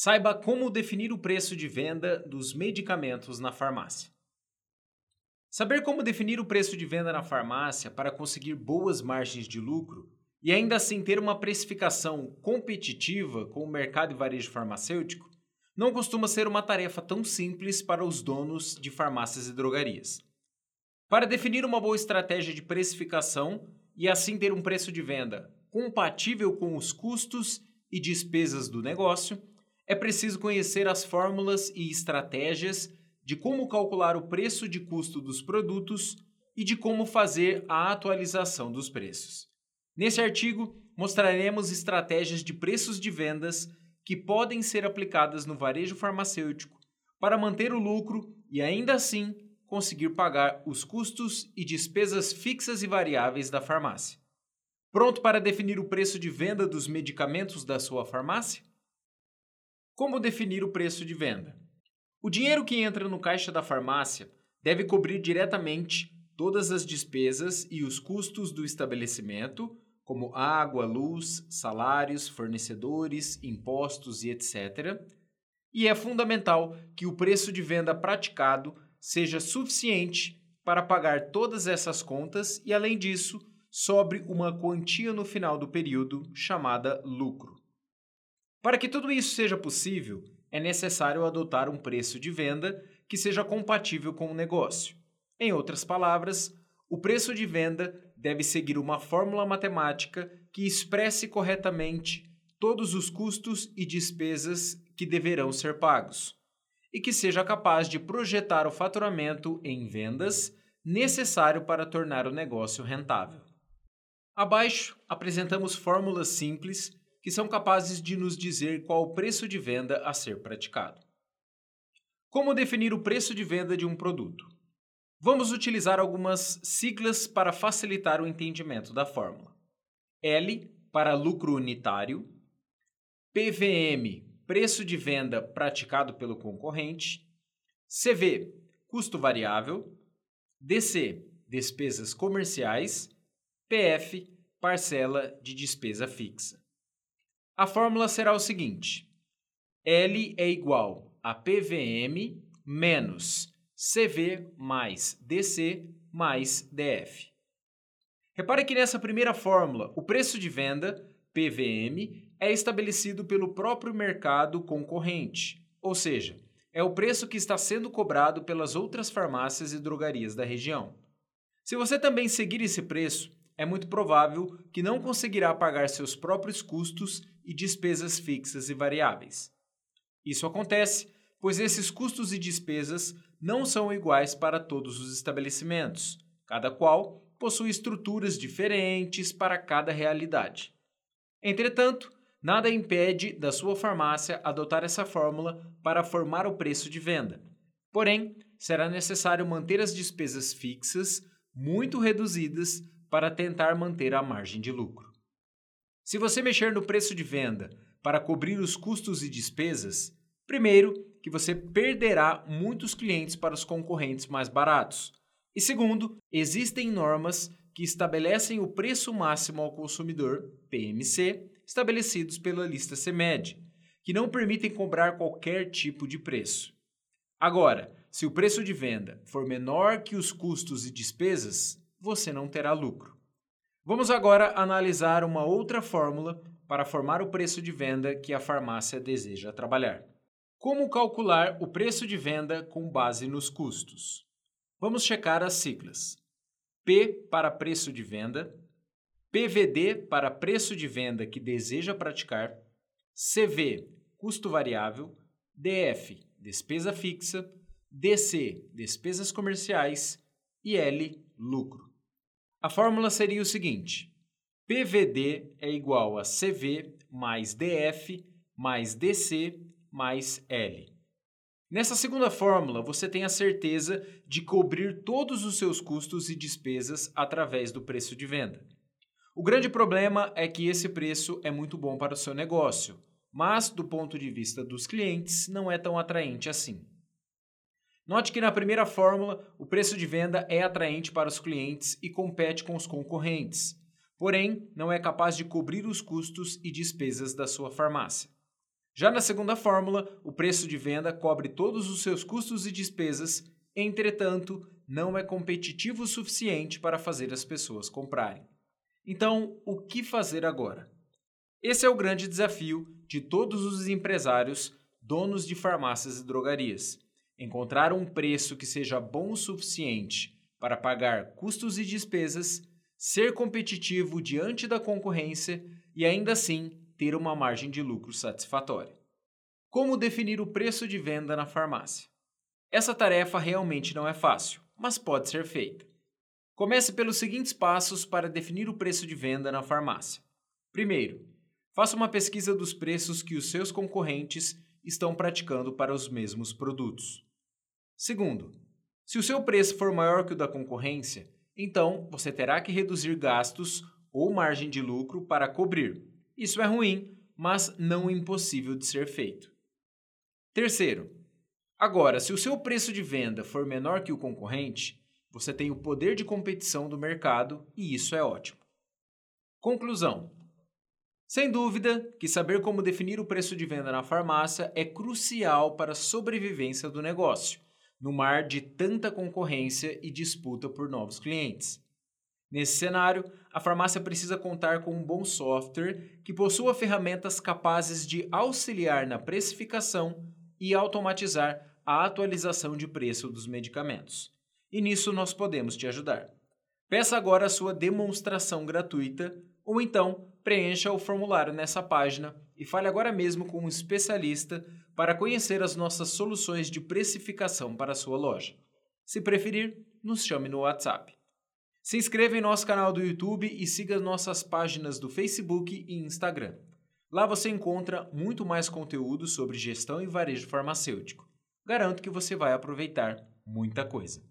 Saiba como definir o preço de venda dos medicamentos na farmácia. Saber como definir o preço de venda na farmácia para conseguir boas margens de lucro e ainda assim ter uma precificação competitiva com o mercado e varejo farmacêutico não costuma ser uma tarefa tão simples para os donos de farmácias e drogarias. Para definir uma boa estratégia de precificação e assim ter um preço de venda compatível com os custos e despesas do negócio, é preciso conhecer as fórmulas e estratégias de como calcular o preço de custo dos produtos e de como fazer a atualização dos preços. Nesse artigo, mostraremos estratégias de preços de vendas que podem ser aplicadas no varejo farmacêutico para manter o lucro e ainda assim conseguir pagar os custos e despesas fixas e variáveis da farmácia. Pronto para definir o preço de venda dos medicamentos da sua farmácia? Como definir o preço de venda? O dinheiro que entra no caixa da farmácia deve cobrir diretamente todas as despesas e os custos do estabelecimento, como água, luz, salários, fornecedores, impostos e etc. E é fundamental que o preço de venda praticado seja suficiente para pagar todas essas contas e, além disso, sobre uma quantia no final do período chamada lucro. Para que tudo isso seja possível, é necessário adotar um preço de venda que seja compatível com o negócio. Em outras palavras, o preço de venda deve seguir uma fórmula matemática que expresse corretamente todos os custos e despesas que deverão ser pagos e que seja capaz de projetar o faturamento em vendas necessário para tornar o negócio rentável. Abaixo apresentamos fórmulas simples que são capazes de nos dizer qual o preço de venda a ser praticado. Como definir o preço de venda de um produto? Vamos utilizar algumas siglas para facilitar o entendimento da fórmula. L para lucro unitário, PVM, preço de venda praticado pelo concorrente, CV, custo variável, DC, despesas comerciais, PF, parcela de despesa fixa. A fórmula será o seguinte: L é igual a PVM menos CV mais DC mais DF. Repare que nessa primeira fórmula, o preço de venda, PVM, é estabelecido pelo próprio mercado concorrente, ou seja, é o preço que está sendo cobrado pelas outras farmácias e drogarias da região. Se você também seguir esse preço, é muito provável que não conseguirá pagar seus próprios custos e despesas fixas e variáveis. Isso acontece pois esses custos e despesas não são iguais para todos os estabelecimentos, cada qual possui estruturas diferentes para cada realidade. Entretanto, nada impede da sua farmácia adotar essa fórmula para formar o preço de venda. Porém, será necessário manter as despesas fixas muito reduzidas para tentar manter a margem de lucro. Se você mexer no preço de venda para cobrir os custos e despesas, primeiro, que você perderá muitos clientes para os concorrentes mais baratos. E segundo, existem normas que estabelecem o preço máximo ao consumidor, PMC, estabelecidos pela lista CMED, que não permitem cobrar qualquer tipo de preço. Agora, se o preço de venda for menor que os custos e despesas, você não terá lucro. Vamos agora analisar uma outra fórmula para formar o preço de venda que a farmácia deseja trabalhar. Como calcular o preço de venda com base nos custos? Vamos checar as siglas. P para preço de venda, PVD para preço de venda que deseja praticar, CV custo variável, DF despesa fixa, DC despesas comerciais e L lucro. A fórmula seria o seguinte: PVD é igual a CV mais DF mais DC mais L. Nessa segunda fórmula, você tem a certeza de cobrir todos os seus custos e despesas através do preço de venda. O grande problema é que esse preço é muito bom para o seu negócio, mas do ponto de vista dos clientes não é tão atraente assim. Note que na primeira fórmula, o preço de venda é atraente para os clientes e compete com os concorrentes, porém, não é capaz de cobrir os custos e despesas da sua farmácia. Já na segunda fórmula, o preço de venda cobre todos os seus custos e despesas, entretanto, não é competitivo o suficiente para fazer as pessoas comprarem. Então, o que fazer agora? Esse é o grande desafio de todos os empresários, donos de farmácias e drogarias. Encontrar um preço que seja bom o suficiente para pagar custos e despesas, ser competitivo diante da concorrência e ainda assim ter uma margem de lucro satisfatória. Como definir o preço de venda na farmácia? Essa tarefa realmente não é fácil, mas pode ser feita. Comece pelos seguintes passos para definir o preço de venda na farmácia. Primeiro, faça uma pesquisa dos preços que os seus concorrentes estão praticando para os mesmos produtos. Segundo, se o seu preço for maior que o da concorrência, então você terá que reduzir gastos ou margem de lucro para cobrir. Isso é ruim, mas não impossível de ser feito. Terceiro, agora, se o seu preço de venda for menor que o concorrente, você tem o poder de competição do mercado e isso é ótimo. Conclusão: sem dúvida que saber como definir o preço de venda na farmácia é crucial para a sobrevivência do negócio, no mar de tanta concorrência e disputa por novos clientes. Nesse cenário, a farmácia precisa contar com um bom software que possua ferramentas capazes de auxiliar na precificação e automatizar a atualização de preço dos medicamentos. E nisso nós podemos te ajudar. Peça agora a sua demonstração gratuita ou então preencha o formulário nessa página e fale agora mesmo com um especialista para conhecer as nossas soluções de precificação para sua loja. Se preferir, nos chame no WhatsApp. Se inscreva em nosso canal do YouTube e siga nossas páginas do Facebook e Instagram. Lá você encontra muito mais conteúdo sobre gestão e varejo farmacêutico. Garanto que você vai aproveitar muita coisa.